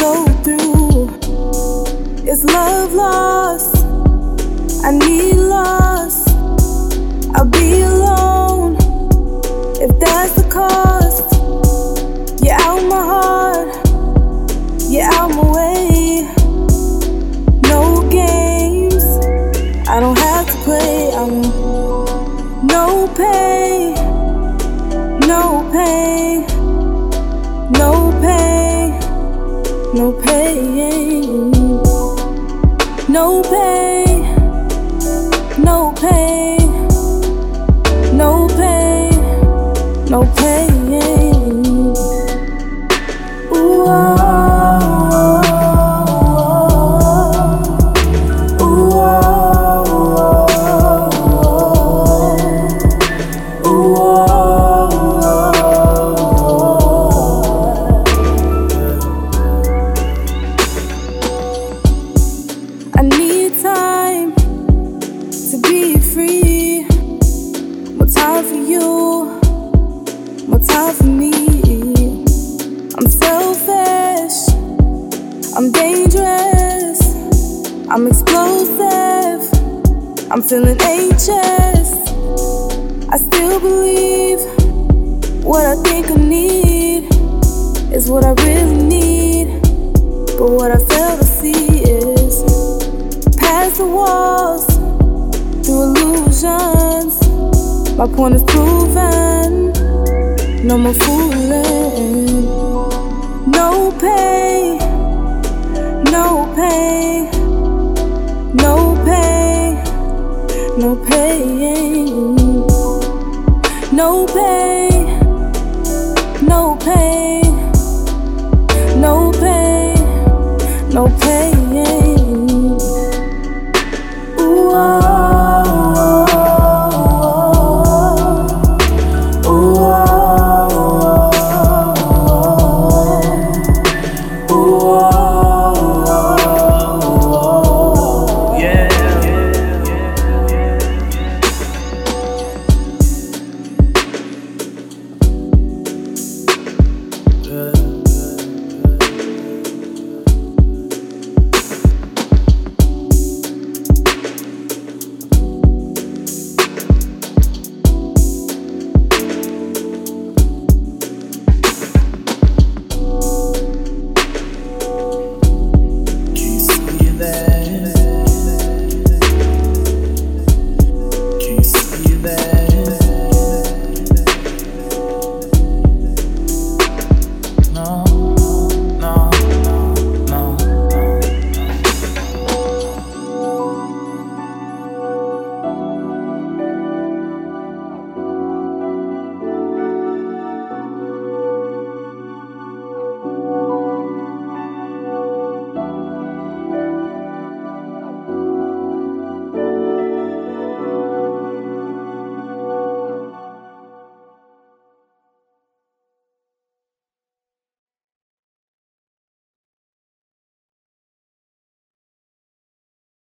go through is love lost. I need. No pain, no pain, I'm dangerous, I'm explosive, I'm feeling anxious. I still believe what I think I need is what I really need. But what I fail to see is past the walls through illusions. My point is proven. No more fooling. No pain, no pain, no pain, no pain, no pain.